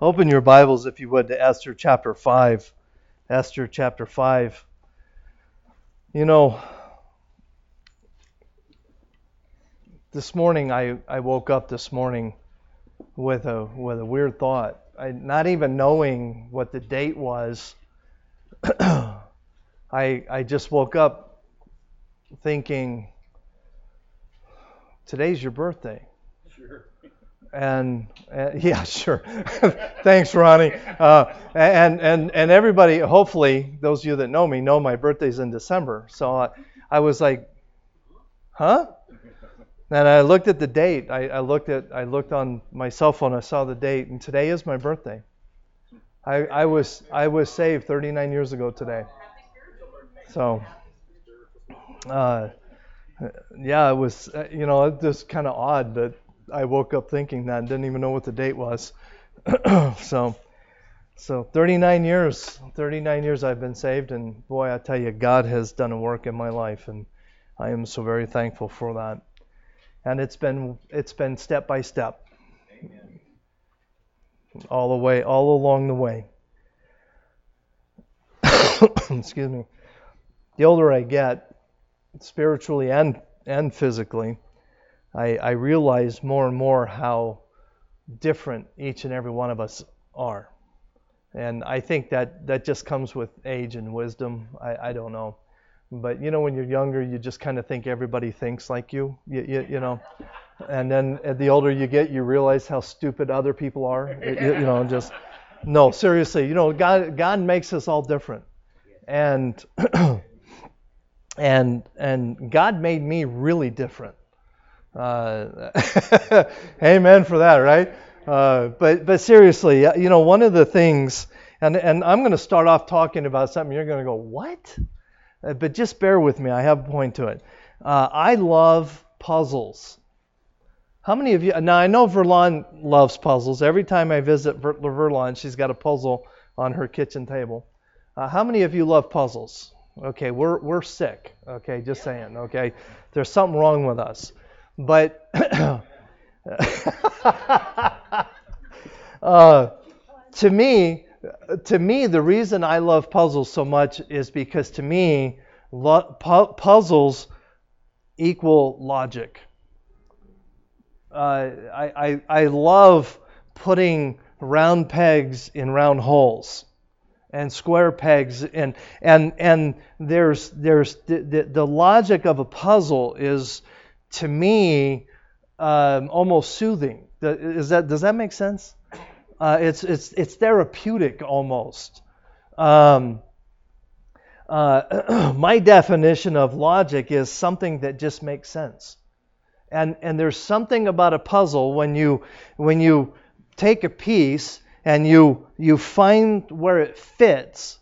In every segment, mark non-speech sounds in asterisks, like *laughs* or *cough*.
Open your Bibles, if you would, to Esther chapter 5. Esther chapter 5. You know, this morning I, I woke up this morning with a with a weird thought. I, not even knowing what the date was, *clears throat* I I just woke up thinking, today's your birthday. And, *laughs* yeah, sure. *laughs* Thanks, Ronnie. Uh, and and and everybody, hopefully, those of you that know me know my birthday's in December. So I, I was like, huh? And I looked at the date. I, I looked at I looked on my cell phone. I saw the date, and today is my birthday. I, I was I was saved 39 years ago today. So, uh, yeah, it was uh, you know just kind of odd that I woke up thinking that and didn't even know what the date was. *clears throat* so, so 39 years, 39 years I've been saved, and boy, I tell you, God has done a work in my life, and I am so very thankful for that and it's been it's been step by step Amen. all the way all along the way *coughs* excuse me the older i get spiritually and and physically I, I realize more and more how different each and every one of us are and i think that that just comes with age and wisdom i, I don't know but you know, when you're younger, you just kind of think everybody thinks like you, you, you, you know. And then uh, the older you get, you realize how stupid other people are. You, you know, just no, seriously. You know, God, God makes us all different, and *clears throat* and and God made me really different. Uh, *laughs* amen for that, right? Uh, but but seriously, you know, one of the things, and and I'm going to start off talking about something. You're going to go, what? Uh, but just bear with me. I have a point to it. Uh, I love puzzles. How many of you? Now I know Verlon loves puzzles. Every time I visit Ver, Verlon, she's got a puzzle on her kitchen table. Uh, how many of you love puzzles? Okay, we're we're sick. Okay, just saying. Okay, there's something wrong with us. But *laughs* uh, to me, to me, the reason I love puzzles so much is because to me, lo- pu- puzzles equal logic. Uh, I, I, I love putting round pegs in round holes and square pegs and and and there's there's the, the, the logic of a puzzle is to me um, almost soothing. Is that does that make sense? Uh, it's, it's, it's therapeutic almost. Um, uh, *clears throat* my definition of logic is something that just makes sense. And, and there's something about a puzzle when you, when you take a piece and you, you find where it fits,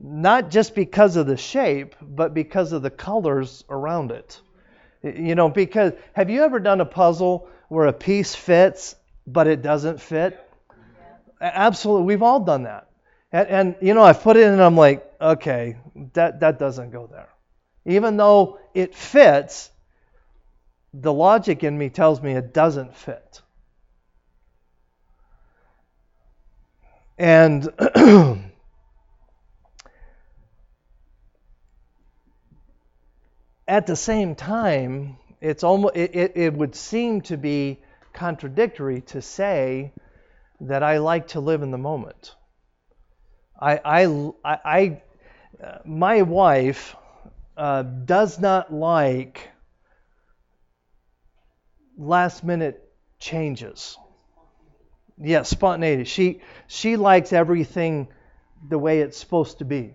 not just because of the shape, but because of the colors around it. You know, because have you ever done a puzzle where a piece fits, but it doesn't fit? Absolutely, we've all done that. And, and, you know, I've put it in and I'm like, okay, that, that doesn't go there. Even though it fits, the logic in me tells me it doesn't fit. And *clears throat* *clears throat* at the same time, it's almost it, it, it would seem to be contradictory to say that I like to live in the moment. I, I, I, uh, my wife uh, does not like last minute changes. Yes, yeah, spontaneity. She she likes everything the way it's supposed to be.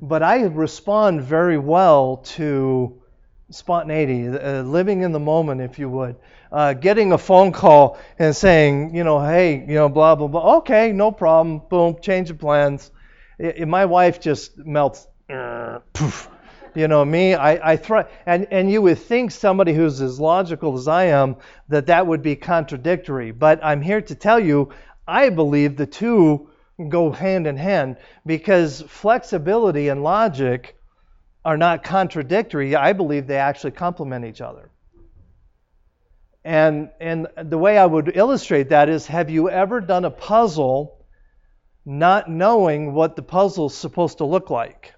But I respond very well to spontaneity, uh, living in the moment, if you would. Uh, getting a phone call and saying, you know, hey, you know, blah, blah, blah. Okay, no problem. Boom, change of plans. It, it, my wife just melts. Poof. You know, me, I, I and, and you would think somebody who's as logical as I am that that would be contradictory. But I'm here to tell you, I believe the two go hand in hand because flexibility and logic are not contradictory. I believe they actually complement each other. And, and the way I would illustrate that is have you ever done a puzzle not knowing what the puzzle's supposed to look like?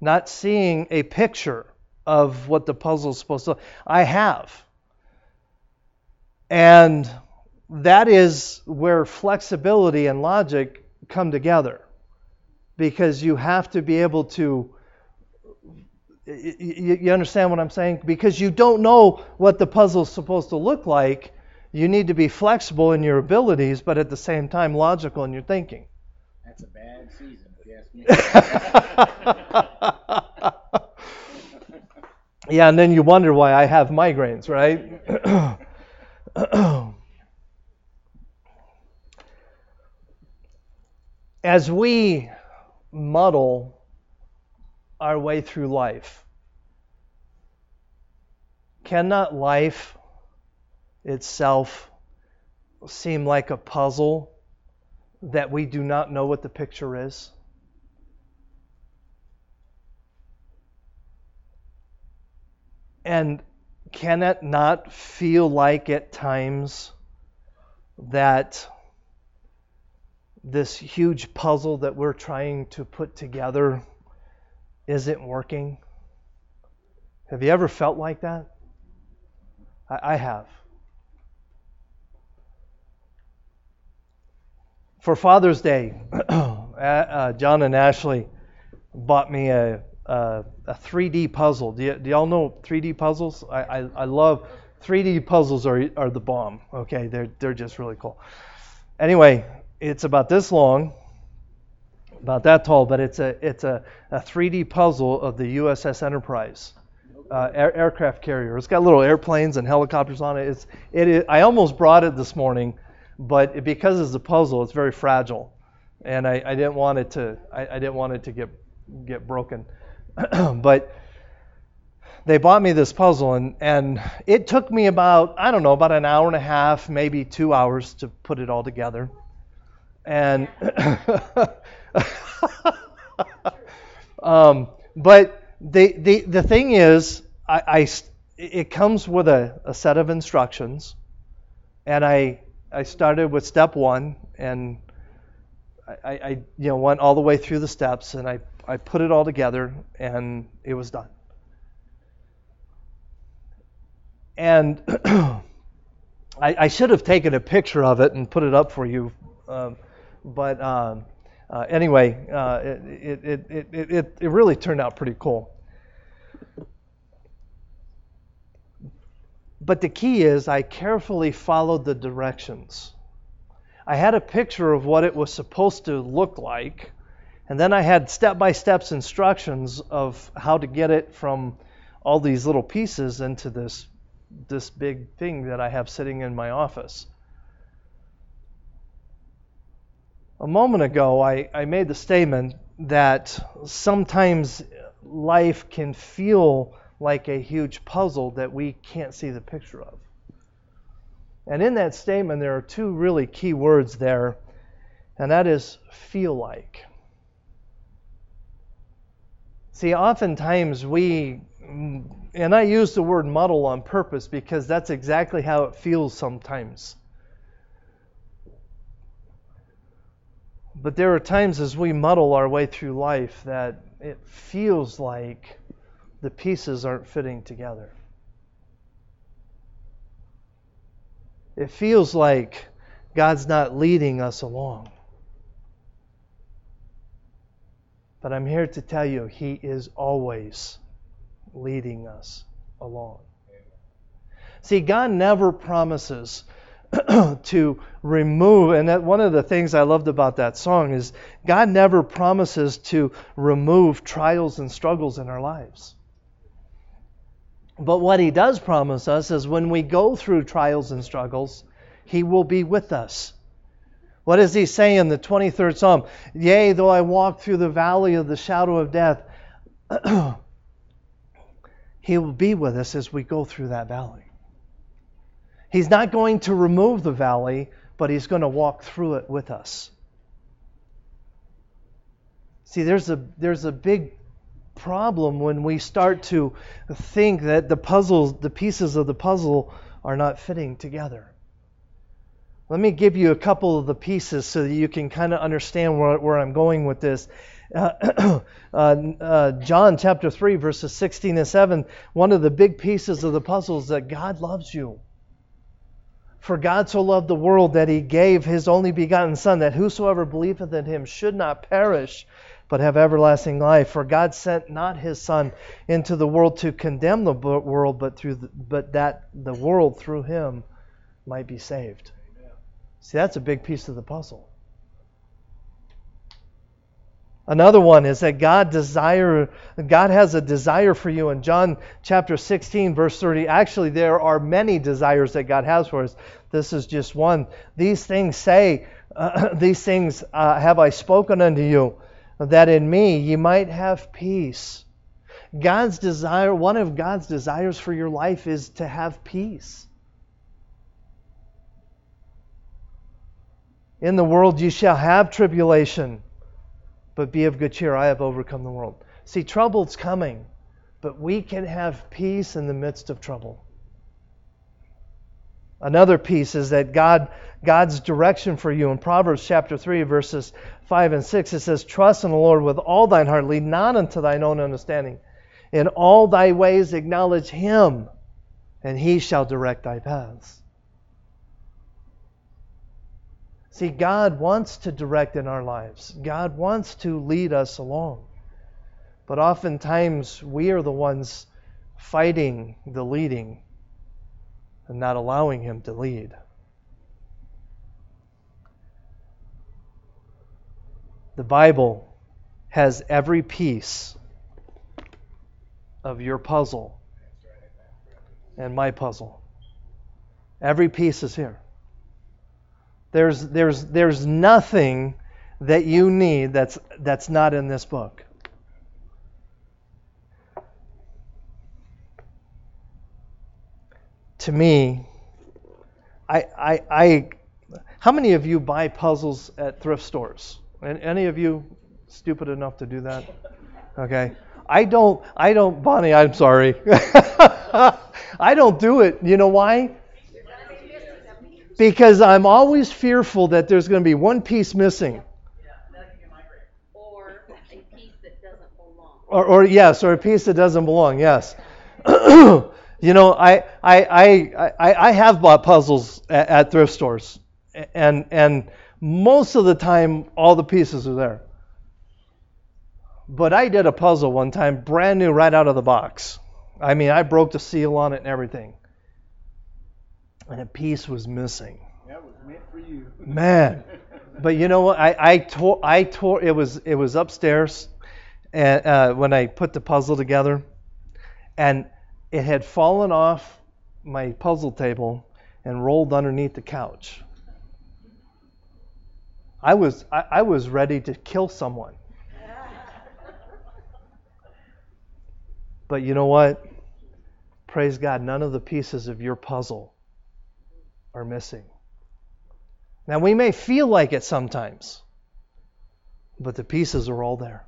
Not seeing a picture of what the puzzle's supposed to I have. And that is where flexibility and logic come together. Because you have to be able to you, understand what I'm saying? Because you don't know what the puzzle's supposed to look like, you need to be flexible in your abilities, but at the same time logical in your thinking. That's a bad season, if you ask me. *laughs* yeah, and then you wonder why I have migraines, right? *clears throat* *clears throat* As we muddle our way through life. Cannot life itself seem like a puzzle that we do not know what the picture is? And can it not feel like at times that this huge puzzle that we're trying to put together isn't working? Have you ever felt like that? I, I have. For Father's Day, *clears throat* uh, John and Ashley bought me a, a, a 3D puzzle. Do, you, do y'all know 3D puzzles? I, I, I love 3D puzzles are, are the bomb. Okay, they're, they're just really cool. Anyway, it's about this long about that tall, but it's a it's a, a 3D puzzle of the USS Enterprise. Uh, air, aircraft carrier. It's got little airplanes and helicopters on it. It's it is, I almost brought it this morning, but because it's a puzzle, it's very fragile, and I, I didn't want it to I, I didn't want it to get get broken. *clears throat* but they bought me this puzzle, and and it took me about I don't know about an hour and a half, maybe two hours to put it all together, and *laughs* um, but the, the, the thing is, I, I it comes with a, a set of instructions, and I, I started with step one, and I, I you know went all the way through the steps, and I, I put it all together, and it was done. And *clears throat* I, I, should have taken a picture of it and put it up for you, um, but um, uh, anyway, uh, it, it, it, it, it really turned out pretty cool. But the key is I carefully followed the directions. I had a picture of what it was supposed to look like, and then I had step by step instructions of how to get it from all these little pieces into this, this big thing that I have sitting in my office. A moment ago, I, I made the statement that sometimes life can feel like a huge puzzle that we can't see the picture of. And in that statement, there are two really key words there, and that is feel like. See, oftentimes we, and I use the word muddle on purpose because that's exactly how it feels sometimes. But there are times as we muddle our way through life that it feels like the pieces aren't fitting together. It feels like God's not leading us along. But I'm here to tell you, He is always leading us along. See, God never promises *clears throat* to remove, and that one of the things I loved about that song is God never promises to remove trials and struggles in our lives. But what He does promise us is when we go through trials and struggles, He will be with us. What does He say in the 23rd Psalm? Yea, though I walk through the valley of the shadow of death, *clears throat* He will be with us as we go through that valley. He's not going to remove the valley, but He's going to walk through it with us. See, there's a, there's a big problem when we start to think that the puzzles, the pieces of the puzzle are not fitting together. Let me give you a couple of the pieces so that you can kind of understand where, where I'm going with this. Uh, *clears throat* uh, uh, John chapter 3, verses 16 and 7, one of the big pieces of the puzzle is that God loves you. For God so loved the world that he gave his only begotten Son, that whosoever believeth in him should not perish, but have everlasting life. For God sent not his Son into the world to condemn the world, but, through the, but that the world through him might be saved. See, that's a big piece of the puzzle. Another one is that God desire God has a desire for you in John chapter 16 verse 30. Actually, there are many desires that God has for us. This is just one. These things say, uh, *clears throat* these things uh, have I spoken unto you, that in me ye might have peace. God's desire, one of God's desires for your life is to have peace. In the world you shall have tribulation, but be of good cheer. I have overcome the world. See, trouble's coming, but we can have peace in the midst of trouble. Another piece is that God God's direction for you in Proverbs chapter 3 verses 5 and 6 it says trust in the Lord with all thine heart lead not unto thine own understanding in all thy ways acknowledge him and he shall direct thy paths See, God wants to direct in our lives, God wants to lead us along. But oftentimes we are the ones fighting the leading and not allowing Him to lead. The Bible has every piece of your puzzle and my puzzle. Every piece is here. There's, there's, there's nothing that you need that's, that's not in this book. To me, I, I, I, how many of you buy puzzles at thrift stores? Any of you stupid enough to do that? Okay. I don't, I don't, Bonnie, I'm sorry. *laughs* I don't do it. You know why? Because I'm always fearful that there's going to be one piece missing. Or a piece that doesn't belong. Or, or yes, or a piece that doesn't belong. Yes. *clears throat* you know, I, I, I, I, I have bought puzzles at, at thrift stores, and and most of the time, all the pieces are there. But I did a puzzle one time, brand new, right out of the box. I mean, I broke the seal on it and everything and a piece was missing. That was meant for you. Man, but you know what? I I tore I tore it was it was upstairs, and uh, when I put the puzzle together, and it had fallen off my puzzle table and rolled underneath the couch. I was I, I was ready to kill someone. But you know what? Praise God, none of the pieces of your puzzle are missing. Now, we may feel like it sometimes, but the pieces are all there.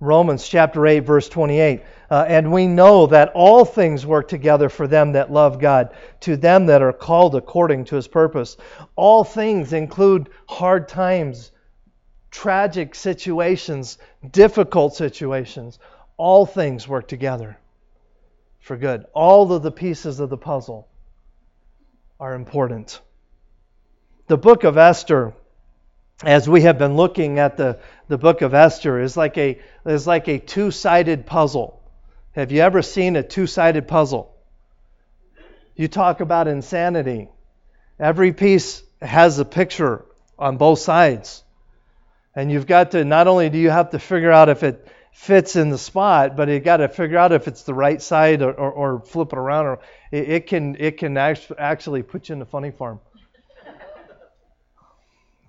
Romans chapter 8, verse 28. Uh, and we know that all things work together for them that love God, to them that are called according to his purpose. All things include hard times, tragic situations, difficult situations. All things work together for good. All of the pieces of the puzzle are important. The book of Esther, as we have been looking at the, the book of Esther, is like a is like a two-sided puzzle. Have you ever seen a two-sided puzzle? You talk about insanity. Every piece has a picture on both sides. And you've got to not only do you have to figure out if it fits in the spot, but you got to figure out if it's the right side or, or, or flip it around. Or it, it can it can actually put you in the funny farm.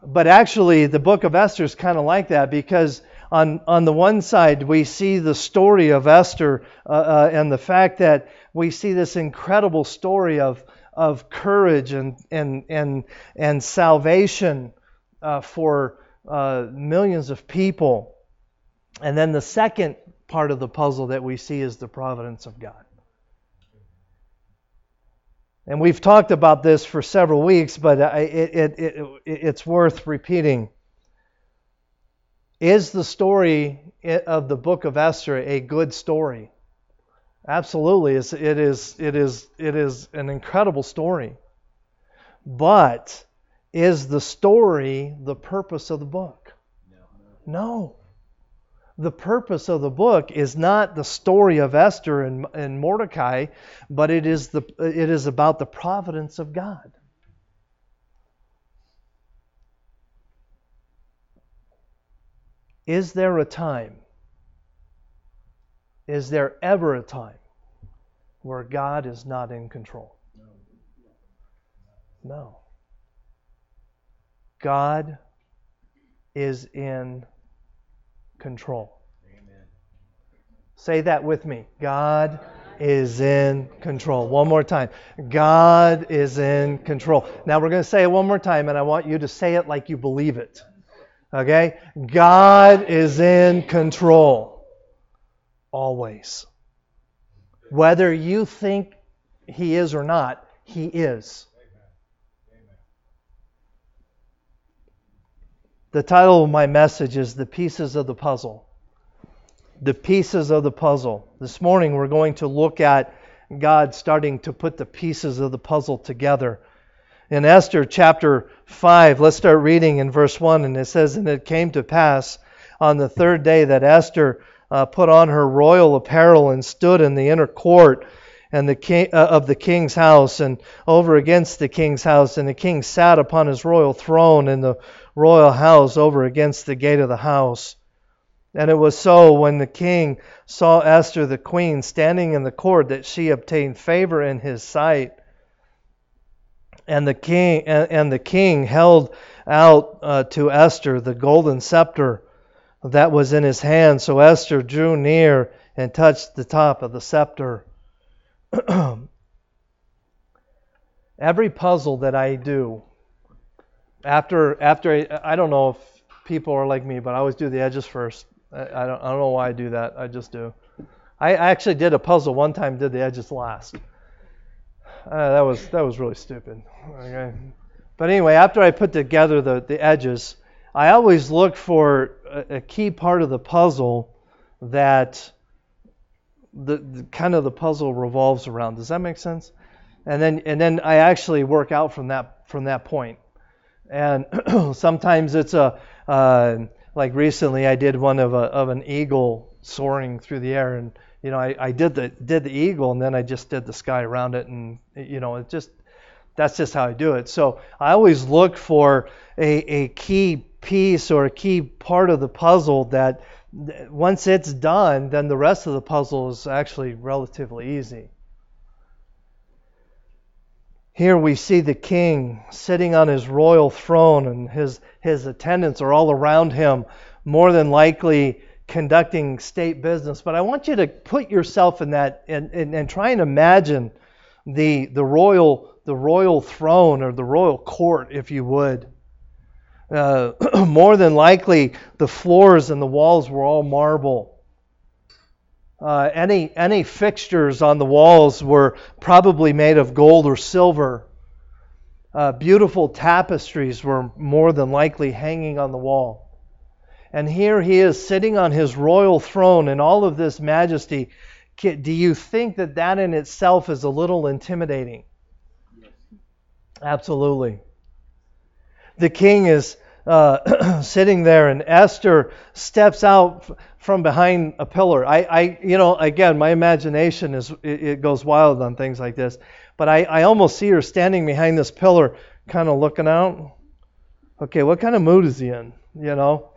but actually, the book of Esther is kind of like that because on on the one side we see the story of Esther uh, uh, and the fact that we see this incredible story of of courage and and and and salvation uh, for uh, millions of people. And then the second part of the puzzle that we see is the providence of God. And we've talked about this for several weeks, but it, it, it, it's worth repeating. Is the story of the book of Esther a good story? Absolutely, it's, it is. It is. It is an incredible story. But is the story the purpose of the book? No. The purpose of the book is not the story of Esther and, and Mordecai, but it is the it is about the providence of God. Is there a time is there ever a time where God is not in control? No. God is in control. Amen. Say that with me. God is in control. One more time. God is in control. Now we're going to say it one more time, and I want you to say it like you believe it. Okay? God is in control always. Whether you think he is or not, he is. The title of my message is The Pieces of the Puzzle. The Pieces of the Puzzle. This morning we're going to look at God starting to put the pieces of the puzzle together. In Esther chapter 5, let's start reading in verse 1, and it says, And it came to pass on the third day that Esther uh, put on her royal apparel and stood in the inner court and the king, uh, of the king's house and over against the king's house. And the king sat upon his royal throne in the royal house over against the gate of the house. And it was so when the king saw Esther the queen standing in the court that she obtained favor in his sight. And the king and, and the king held out uh, to Esther the golden scepter that was in his hand. So Esther drew near and touched the top of the scepter. *clears throat* Every puzzle that I do, after after I, don't know if people are like me, but I always do the edges first. I, I don't I don't know why I do that. I just do. I, I actually did a puzzle one time, did the edges last. Uh, that was that was really stupid. Okay. But anyway, after I put together the, the edges, I always look for a, a key part of the puzzle that the, the, kind of the puzzle revolves around. Does that make sense? And then and then I actually work out from that from that point. And *clears throat* sometimes it's a uh, like recently I did one of a of an eagle soaring through the air, and you know I, I did the did the eagle, and then I just did the sky around it, and you know it just that's just how I do it. So I always look for a, a key piece or a key part of the puzzle that once it's done, then the rest of the puzzle is actually relatively easy. Here we see the king sitting on his royal throne, and his, his attendants are all around him, more than likely conducting state business. But I want you to put yourself in that and, and, and try and imagine the, the, royal, the royal throne or the royal court, if you would. Uh, *clears throat* more than likely, the floors and the walls were all marble. Uh, any, any fixtures on the walls were probably made of gold or silver. Uh, beautiful tapestries were more than likely hanging on the wall. And here he is sitting on his royal throne in all of this majesty. Do you think that that in itself is a little intimidating? Absolutely the king is uh, *clears throat* sitting there, and Esther steps out from behind a pillar. I, I, you know, again, my imagination is it, it goes wild on things like this, but I, I almost see her standing behind this pillar, kind of looking out. Okay, what kind of mood is he in? You know,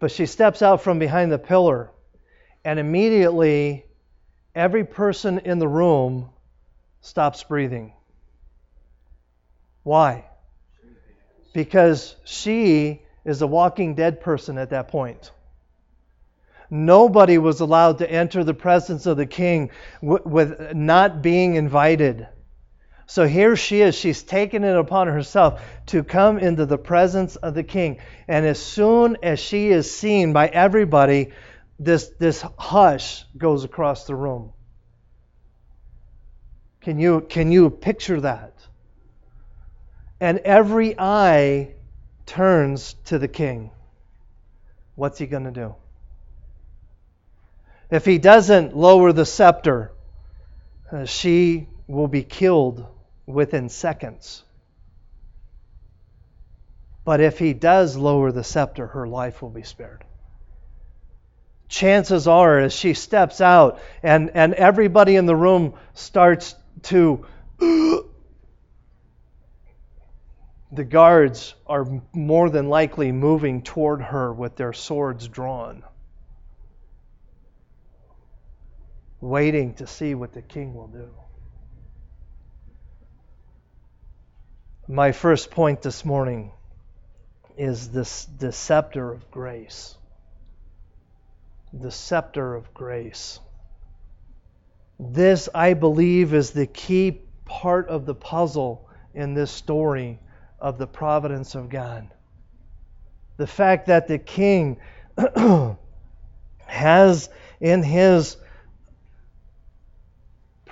but she steps out from behind the pillar, and immediately every person in the room stops breathing. Why? because she is a walking dead person at that point. Nobody was allowed to enter the presence of the king with not being invited. So here she is. She's taken it upon herself to come into the presence of the king. And as soon as she is seen by everybody, this, this hush goes across the room. Can you, can you picture that? And every eye turns to the king. What's he going to do? If he doesn't lower the scepter, uh, she will be killed within seconds. But if he does lower the scepter, her life will be spared. Chances are, as she steps out and, and everybody in the room starts to. *gasps* the guards are more than likely moving toward her with their swords drawn, waiting to see what the king will do. My first point this morning is this the scepter of grace. The scepter of grace. This, I believe, is the key part of the puzzle in this story of the providence of God. The fact that the king *clears throat* has in his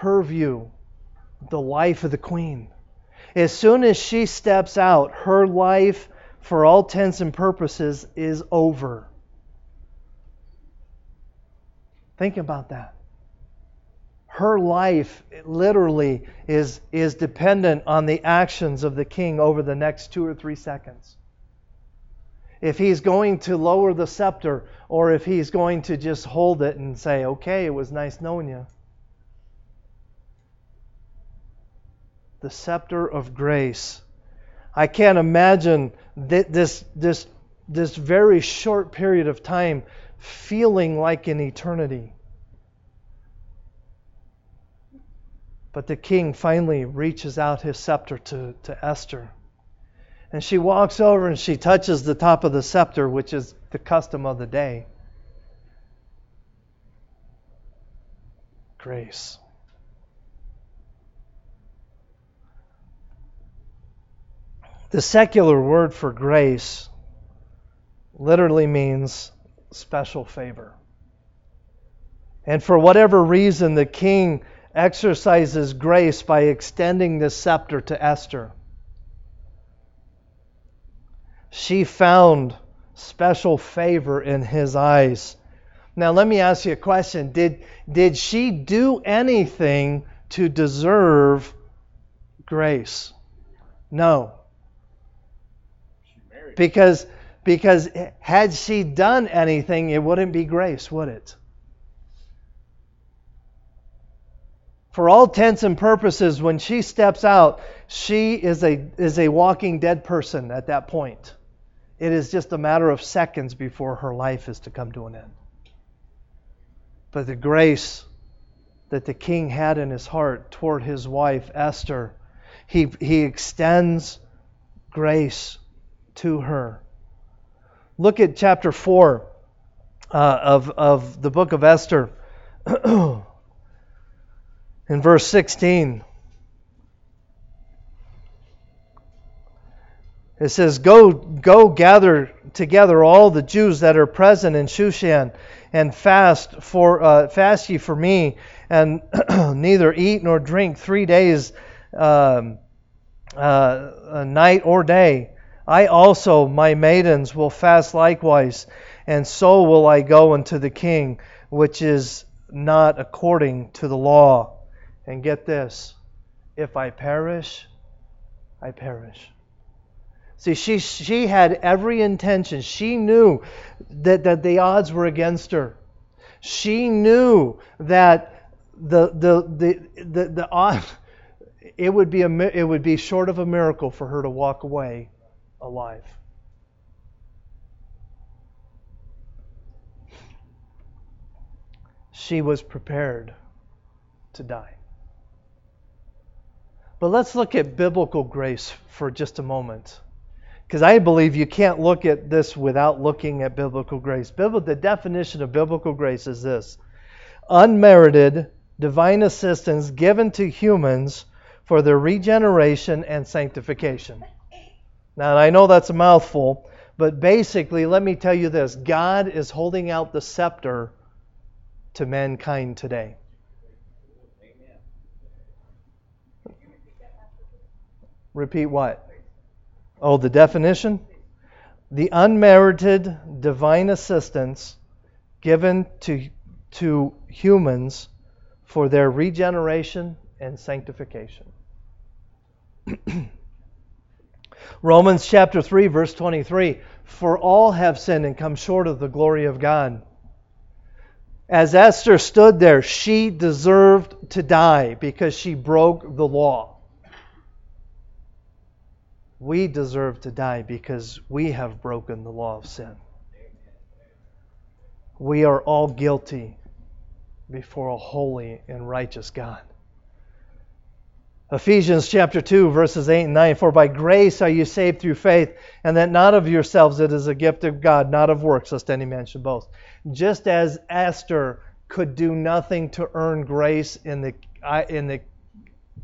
purview the life of the queen. As soon as she steps out, her life, for all intents and purposes, is over. Think about that her life literally is, is dependent on the actions of the king over the next two or three seconds. If he's going to lower the scepter, or if he's going to just hold it and say, okay, it was nice knowing you. The scepter of grace. I can't imagine this, this, this very short period of time feeling like an eternity. But the king finally reaches out his scepter to, to Esther. And she walks over and she touches the top of the scepter, which is the custom of the day. Grace. The secular word for grace literally means special favor. And for whatever reason, the king exercises grace by extending the scepter to Esther. She found special favor in his eyes. Now, let me ask you a question. Did, did she do anything to deserve grace? No. Because, because had she done anything, it wouldn't be grace, would it? for all intents and purposes, when she steps out, she is a, is a walking dead person at that point. It is just a matter of seconds before her life is to come to an end. But the grace that the king had in his heart toward his wife, Esther, he, he extends grace to her. Look at chapter 4 uh, of, of the book of Esther. *clears throat* in verse 16. It says, Go, go gather together all the Jews that are present in Shushan and fast for uh, fast ye for me, and *clears throat* neither eat nor drink three days, um, uh, night or day. I also, my maidens, will fast likewise, and so will I go unto the king, which is not according to the law. And get this if I perish, I perish. See, she, she had every intention. She knew that, that the odds were against her. She knew that the, the, the, the, the it would, be a, it would be short of a miracle for her to walk away alive. She was prepared to die. But let's look at biblical grace for just a moment. Because I believe you can't look at this without looking at biblical grace. the definition of biblical grace is this unmerited divine assistance given to humans for their regeneration and sanctification. Now, I know that's a mouthful, but basically, let me tell you this God is holding out the scepter to mankind today. Repeat what? Oh, the definition? The unmerited divine assistance given to, to humans for their regeneration and sanctification. Romans chapter 3, verse 23 For all have sinned and come short of the glory of God. As Esther stood there, she deserved to die because she broke the law. We deserve to die because we have broken the law of sin. We are all guilty before a holy and righteous God. Ephesians chapter 2, verses 8 and 9 For by grace are you saved through faith, and that not of yourselves, it is a gift of God, not of works, lest any man should boast. Just as Esther could do nothing to earn grace in the, in the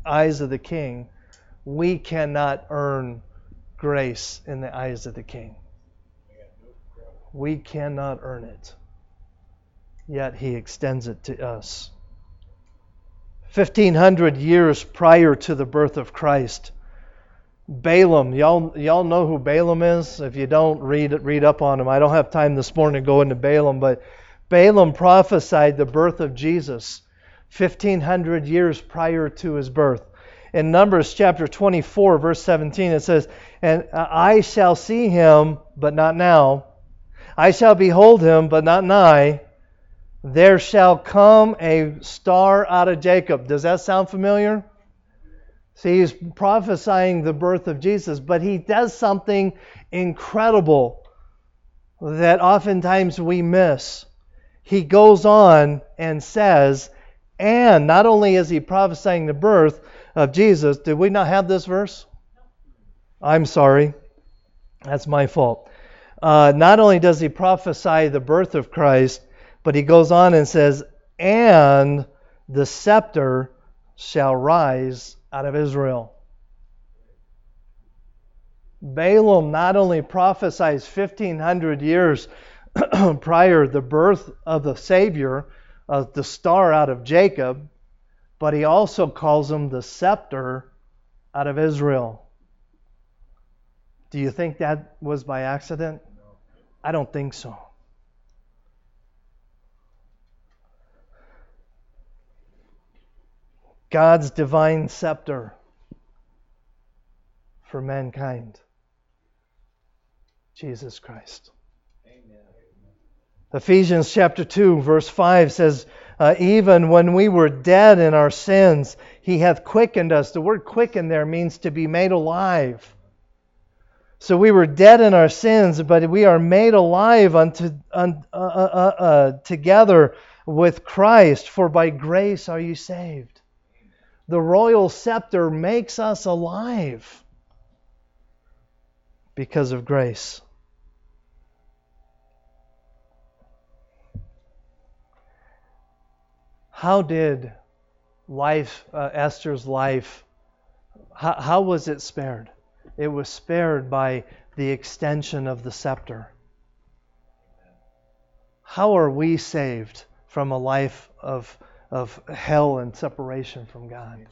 eyes of the king, we cannot earn grace in the eyes of the king. We cannot earn it, yet he extends it to us. 1500 years prior to the birth of Christ. Balaam, y'all, y'all know who Balaam is? If you don't, read read up on him. I don't have time this morning to go into Balaam, but Balaam prophesied the birth of Jesus 1500 years prior to his birth. In Numbers chapter 24, verse 17, it says, And I shall see him, but not now. I shall behold him, but not nigh. There shall come a star out of Jacob. Does that sound familiar? See, he's prophesying the birth of Jesus, but he does something incredible that oftentimes we miss. He goes on and says, and not only is he prophesying the birth of Jesus, did we not have this verse? I'm sorry. That's my fault. Uh, not only does he prophesy the birth of Christ, but he goes on and says, And the scepter shall rise out of Israel. Balaam not only prophesies 1500 years *clears throat* prior the birth of the Savior, of the star out of Jacob, but he also calls him the scepter out of Israel. Do you think that was by accident? I don't think so. God's divine scepter for mankind. Jesus Christ. Amen. Ephesians chapter 2, verse 5 says, uh, Even when we were dead in our sins, he hath quickened us. The word quicken there means to be made alive. So we were dead in our sins, but we are made alive unto, un, uh, uh, uh, uh together with Christ. For by grace are you saved the royal scepter makes us alive because of grace. How did life, uh, Esther's life, how, how was it spared? It was spared by the extension of the scepter. How are we saved from a life of of hell and separation from God.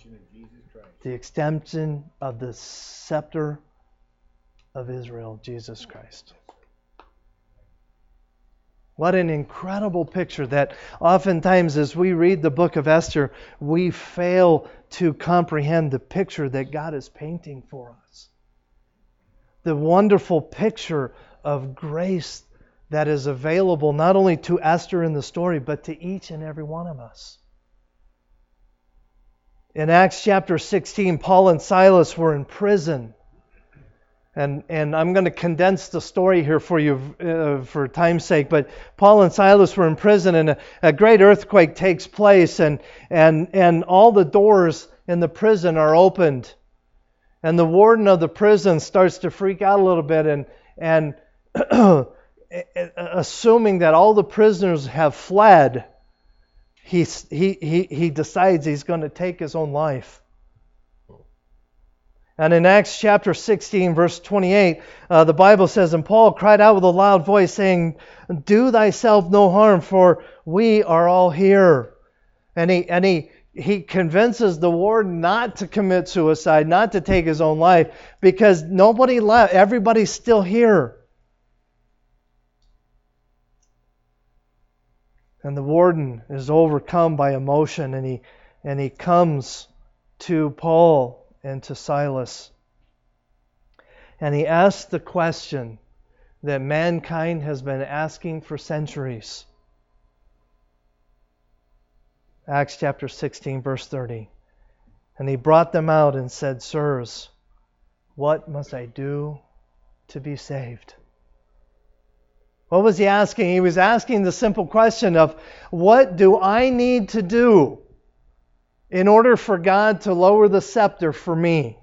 The extension of the scepter of Israel, Jesus Christ. What an incredible picture that oftentimes as we read the book of Esther, we fail to comprehend the picture that God is painting for us. The wonderful picture of grace that is available not only to Esther in the story, but to each and every one of us. In Acts chapter 16, Paul and Silas were in prison. And, and I'm going to condense the story here for you uh, for time's sake. But Paul and Silas were in prison, and a, a great earthquake takes place, and, and, and all the doors in the prison are opened. And the warden of the prison starts to freak out a little bit, and, and *clears throat* assuming that all the prisoners have fled, he, he, he, decides he's going to take his own life. And in Acts chapter 16, verse 28, uh, the Bible says, And Paul cried out with a loud voice, saying, Do thyself no harm, for we are all here. And he, and he, he convinces the warden not to commit suicide, not to take his own life, because nobody left. Everybody's still here. And the warden is overcome by emotion and he, and he comes to Paul and to Silas. And he asks the question that mankind has been asking for centuries. Acts chapter 16, verse 30. And he brought them out and said, Sirs, what must I do to be saved? What was he asking? He was asking the simple question of, What do I need to do in order for God to lower the scepter for me?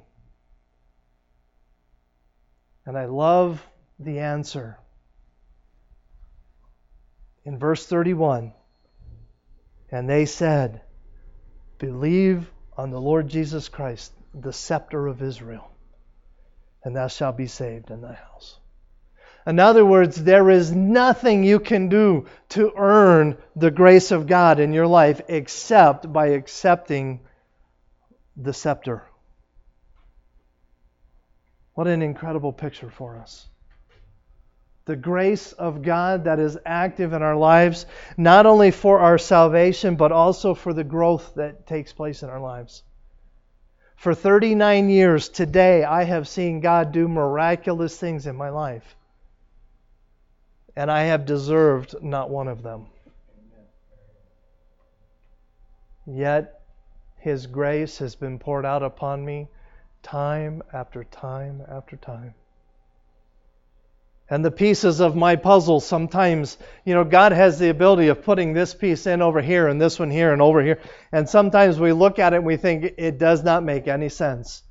And I love the answer. In verse 31, and they said, Believe on the Lord Jesus Christ, the scepter of Israel, and thou shalt be saved in thy house. In other words, there is nothing you can do to earn the grace of God in your life except by accepting the scepter. What an incredible picture for us. The grace of God that is active in our lives, not only for our salvation, but also for the growth that takes place in our lives. For 39 years today, I have seen God do miraculous things in my life and I have deserved not one of them. Yet His grace has been poured out upon me time after time after time. And the pieces of my puzzle sometimes, you know, God has the ability of putting this piece in over here and this one here and over here. And sometimes we look at it and we think it does not make any sense.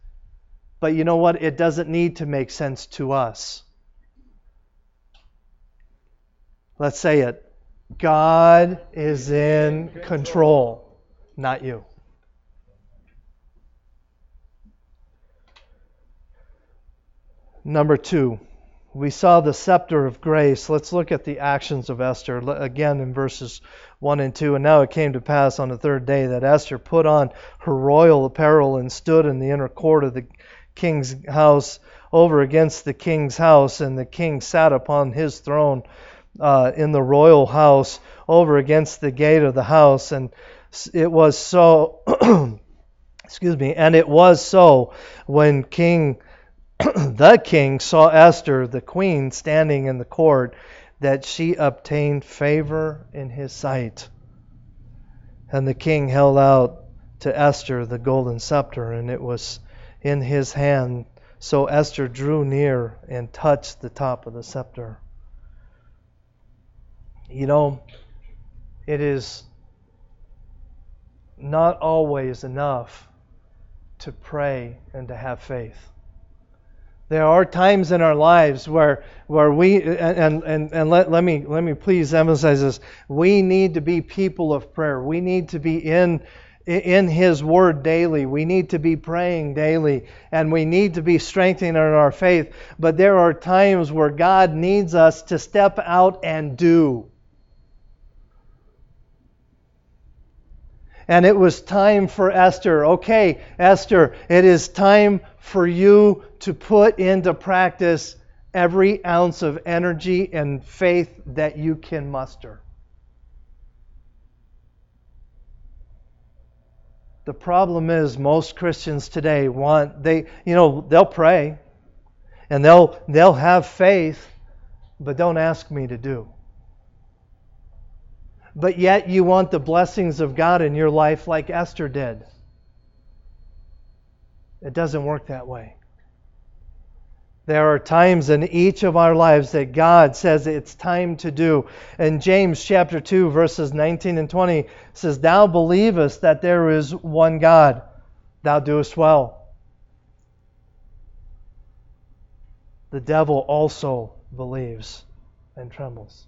But you know what? It doesn't need to make sense to us. Let's say it. God is in control, not you. Number two, we saw the scepter of grace. Let's look at the actions of Esther again in verses 1 and 2. And now it came to pass on the third day that Esther put on her royal apparel and stood in the inner court of the king's house over against the king's house, and the king sat upon his throne uh, in the royal house over against the gate of the house. And it was so, *clears throat* excuse me, and it was so when King, *clears throat* the king, saw Esther, the queen, standing in the court, that she obtained favor in his sight. And the king held out to Esther the golden scepter, and it was in his hand. So Esther drew near and touched the top of the scepter. You know, it is not always enough to pray and to have faith. There are times in our lives where where we and and, and let, let me let me please emphasize this. We need to be people of prayer. We need to be in in His Word daily. We need to be praying daily, and we need to be strengthening in our faith. But there are times where God needs us to step out and do. And it was time for Esther. Okay, Esther, it is time for you to put into practice every ounce of energy and faith that you can muster. The problem is most Christians today want they you know they'll pray and they'll they'll have faith but don't ask me to do but yet you want the blessings of God in your life like Esther did. It doesn't work that way. There are times in each of our lives that God says it's time to do. And James chapter 2 verses 19 and 20 says, "Thou believest that there is one God, thou doest well." The devil also believes and trembles.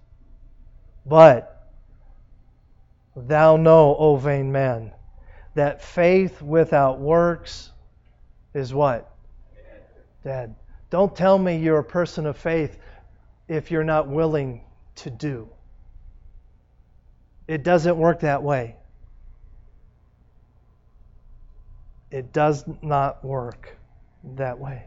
But Thou know, O vain man, that faith without works is what? Dead. Don't tell me you're a person of faith if you're not willing to do. It doesn't work that way. it does not work that way.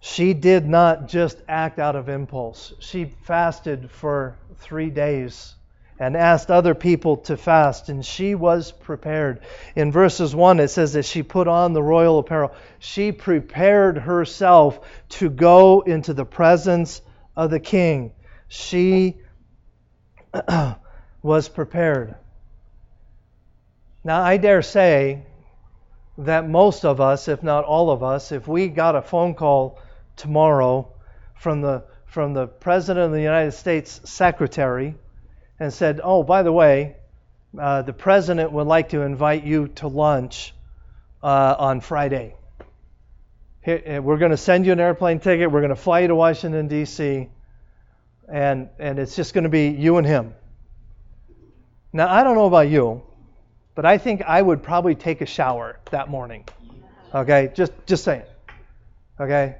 She did not just act out of impulse. She fasted for three days and asked other people to fast, and she was prepared. In verses 1, it says that she put on the royal apparel. She prepared herself to go into the presence of the king. She *clears throat* was prepared. Now, I dare say that most of us, if not all of us, if we got a phone call tomorrow from the from the President of the United States Secretary and said, "Oh, by the way, uh, the President would like to invite you to lunch uh, on Friday. Here, uh, we're going to send you an airplane ticket. We're going to fly you to Washington D.C. and and it's just going to be you and him." Now, I don't know about you, but I think I would probably take a shower that morning. Okay, just just saying. Okay,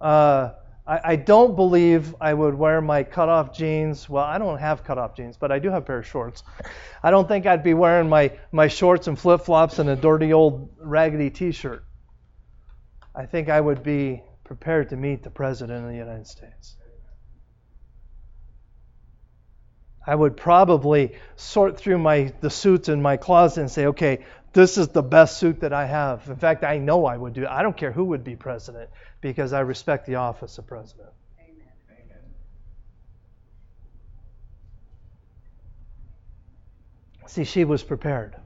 uh, I, I, don't believe I would wear my cutoff jeans. Well, I don't have cutoff jeans, but I do have a pair of shorts. I don't think I'd be wearing my, my shorts and flip flops and a dirty old raggedy t shirt. I think I would be prepared to meet the President of the United States. I would probably sort through my the suits in my closet and say, okay, this is the best suit that I have. In fact, I know I would do. it. I don't care who would be president because I respect the office of president. Amen. See, she was prepared.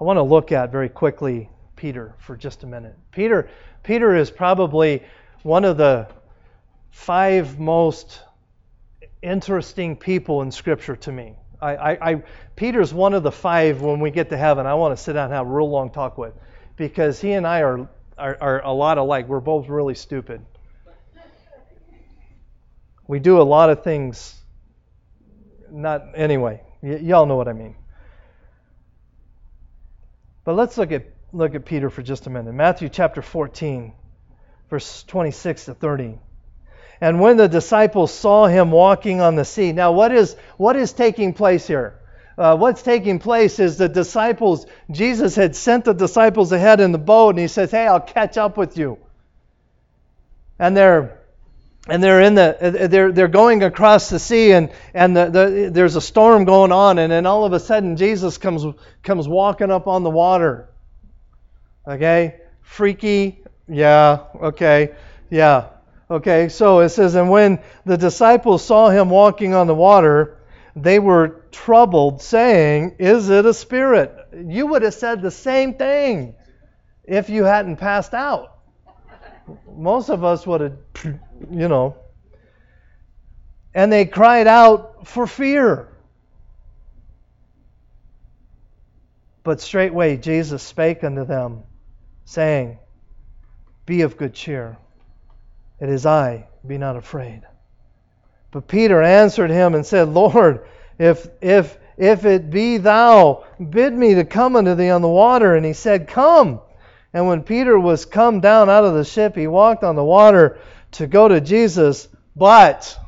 I want to look at very quickly Peter for just a minute. Peter, Peter is probably one of the five most interesting people in Scripture to me. I, I, I, Peter's one of the five when we get to heaven. I want to sit down and have a real long talk with, because he and I are, are, are a lot alike. We're both really stupid. We do a lot of things. Not anyway. Y- y'all know what I mean. But let's look at look at Peter for just a minute. Matthew chapter 14, verse 26 to 30. And when the disciples saw him walking on the sea, now what is what is taking place here? Uh, what's taking place is the disciples. Jesus had sent the disciples ahead in the boat, and he says, "Hey, I'll catch up with you." And they're and they're in the they're they're going across the sea, and and the, the, there's a storm going on, and then all of a sudden Jesus comes comes walking up on the water. Okay, freaky, yeah, okay, yeah. Okay, so it says, And when the disciples saw him walking on the water, they were troubled, saying, Is it a spirit? You would have said the same thing if you hadn't passed out. Most of us would have, you know. And they cried out for fear. But straightway Jesus spake unto them, saying, Be of good cheer it is I, be not afraid. But Peter answered him and said, Lord, if, if, if it be thou, bid me to come unto thee on the water. And he said, Come. And when Peter was come down out of the ship, he walked on the water to go to Jesus. But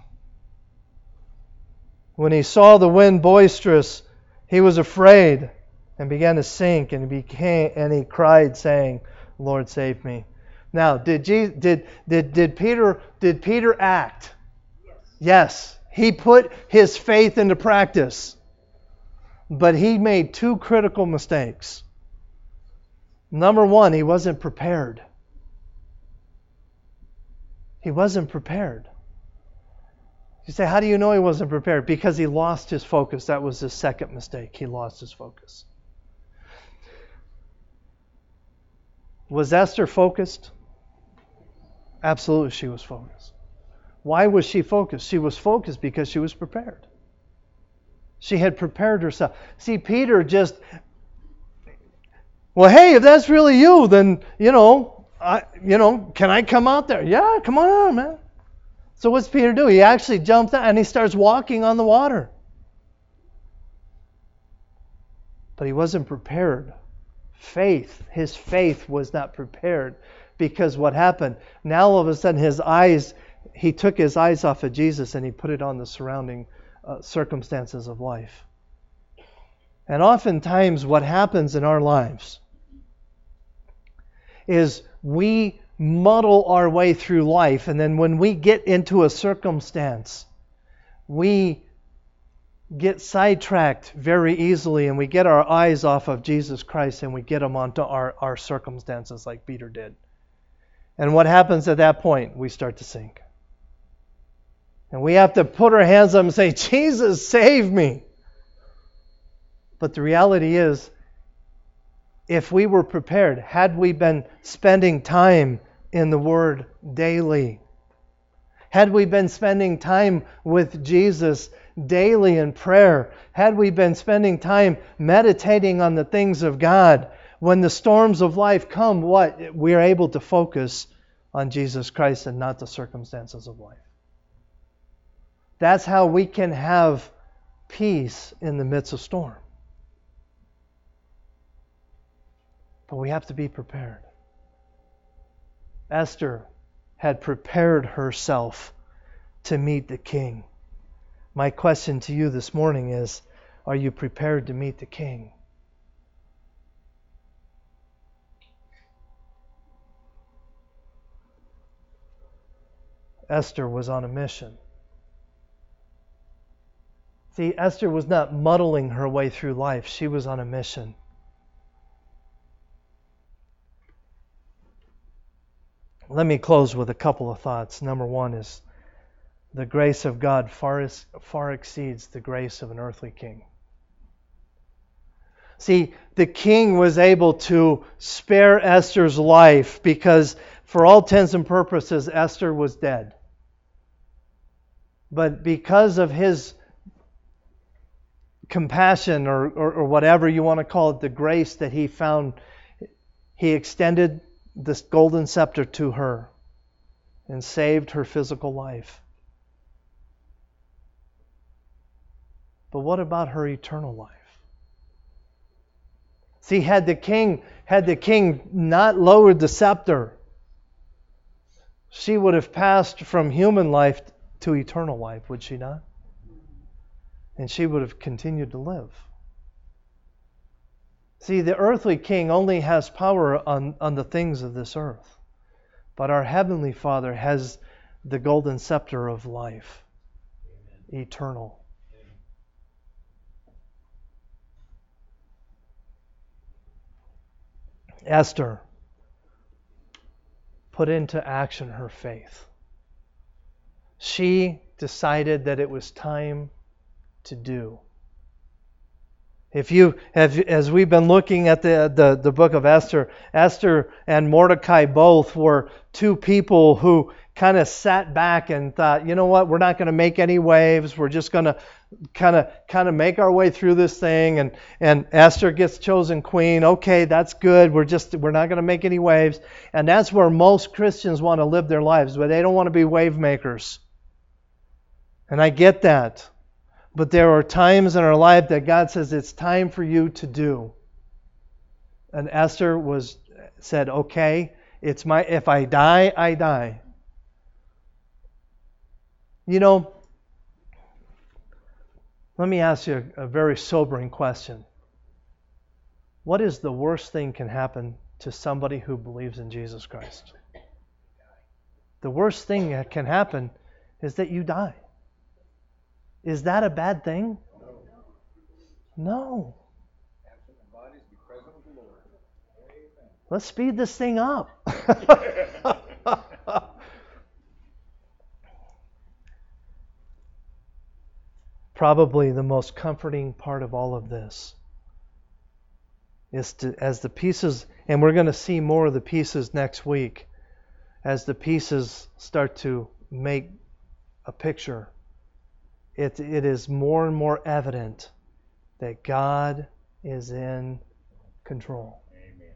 when he saw the wind boisterous, he was afraid and began to sink, and became and he cried, saying, Lord, save me. Now, did, Jesus, did, did, did, Peter, did Peter act? Yes. yes. He put his faith into practice. But he made two critical mistakes. Number one, he wasn't prepared. He wasn't prepared. You say, how do you know he wasn't prepared? Because he lost his focus. That was his second mistake. He lost his focus. Was Esther focused? Absolutely, she was focused. Why was she focused? She was focused because she was prepared. She had prepared herself. See, Peter just, well, hey, if that's really you, then, you know, I, you know, can I come out there? Yeah, come on out, man. So what's Peter do? He actually jumps out and he starts walking on the water. But he wasn't prepared. Faith, his faith was not prepared because what happened? Now all of a sudden his eyes, he took his eyes off of Jesus and he put it on the surrounding uh, circumstances of life. And oftentimes, what happens in our lives is we muddle our way through life, and then when we get into a circumstance, we get sidetracked very easily and we get our eyes off of Jesus Christ and we get them onto our, our circumstances like Peter did. And what happens at that point? We start to sink. And we have to put our hands up and say, Jesus, save me. But the reality is, if we were prepared, had we been spending time in the Word daily, had we been spending time with Jesus daily in prayer, had we been spending time meditating on the things of God, when the storms of life come, what? We are able to focus on Jesus Christ and not the circumstances of life. That's how we can have peace in the midst of storm. But we have to be prepared. Esther had prepared herself to meet the king. My question to you this morning is Are you prepared to meet the king? Esther was on a mission. See, Esther was not muddling her way through life, she was on a mission. Let me close with a couple of thoughts. Number one is the grace of God far, far exceeds the grace of an earthly king. See, the king was able to spare Esther's life because, for all intents and purposes, Esther was dead. But because of his compassion, or, or, or whatever you want to call it, the grace that he found, he extended this golden scepter to her and saved her physical life. But what about her eternal life? See, had the king had the king not lowered the scepter, she would have passed from human life to eternal life, would she not? And she would have continued to live. See, the earthly king only has power on, on the things of this earth. But our heavenly Father has the golden scepter of life, Amen. eternal. Esther put into action her faith. She decided that it was time to do. If you have, as we've been looking at the, the, the book of Esther, Esther and Mordecai both were two people who kind of sat back and thought, you know what, we're not going to make any waves. We're just going to kind of kind of make our way through this thing. And and Esther gets chosen queen. Okay, that's good. We're just we're not going to make any waves. And that's where most Christians want to live their lives, but they don't want to be wave makers. And I get that. But there are times in our life that God says it's time for you to do. And Esther was said, "Okay, it's my if I die, I die." You know, let me ask you a, very sobering question. What is the worst thing can happen to somebody who believes in Jesus Christ? The worst thing that can happen is that you die. Is that a bad thing? No. Let's speed this thing up. *laughs* Probably the most comforting part of all of this is to, as the pieces, and we're going to see more of the pieces next week, as the pieces start to make a picture it, it is more and more evident that God is in control. Amen.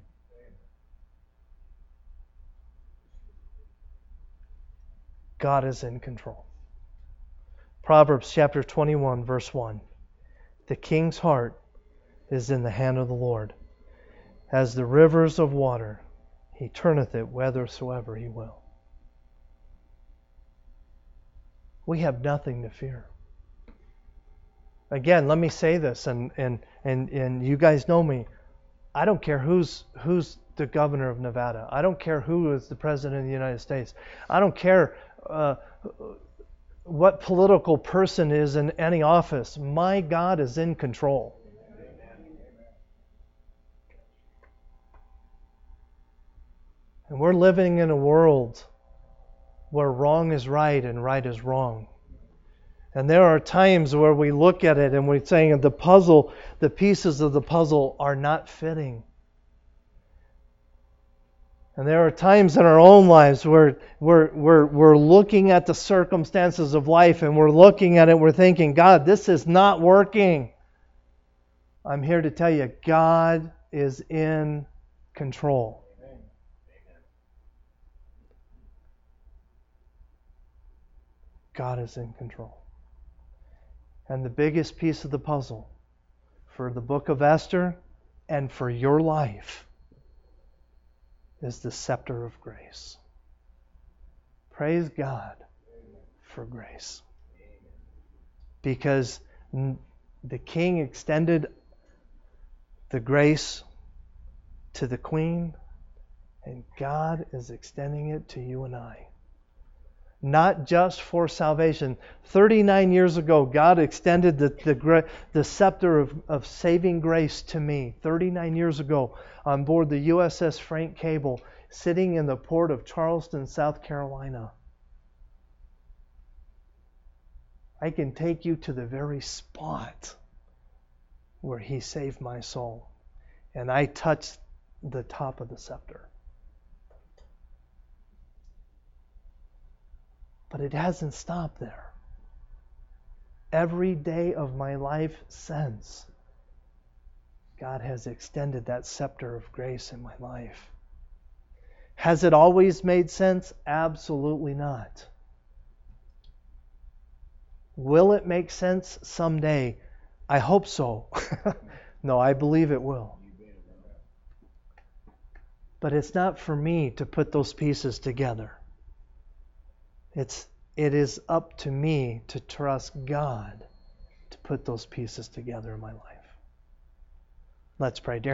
God is in control. Proverbs chapter 21, verse 1. The king's heart is in the hand of the Lord. As the rivers of water, he turneth it whithersoever he will. We have nothing to fear. Again, let me say this, and, and, and, and you guys know me. I don't care who's, who's the governor of Nevada. I don't care who is the president of the United States. I don't care uh, what political person is in any office. My God is in control. And we're living in a world where wrong is right and right is wrong. And there are times where we look at it and we're saying the puzzle, the pieces of the puzzle are not fitting. And there are times in our own lives where we're, we're, we're looking at the circumstances of life and we're looking at it, we're thinking, God, this is not working. I'm here to tell you, God is in control. God is in control. And the biggest piece of the puzzle for the book of Esther and for your life is the scepter of grace. Praise God for grace. Because the king extended the grace to the queen, and God is extending it to you and I not just for salvation. 39 years ago, God extended the, the, the scepter of, of saving grace to me. 39 years ago, on board the USS Frank Cable, sitting in the port of Charleston, South Carolina. I can take you to the very spot where He saved my soul. And I touched the top of the scepter. But it hasn't stopped there. Every day of my life since, God has extended that scepter of grace in my life. Has it always made sense? Absolutely not. Will it make sense someday? I hope so. *laughs* no, I believe it will. But it's not for me to put those pieces together. It's it is up to me to trust God to put those pieces together in my life. Let's pray. Dear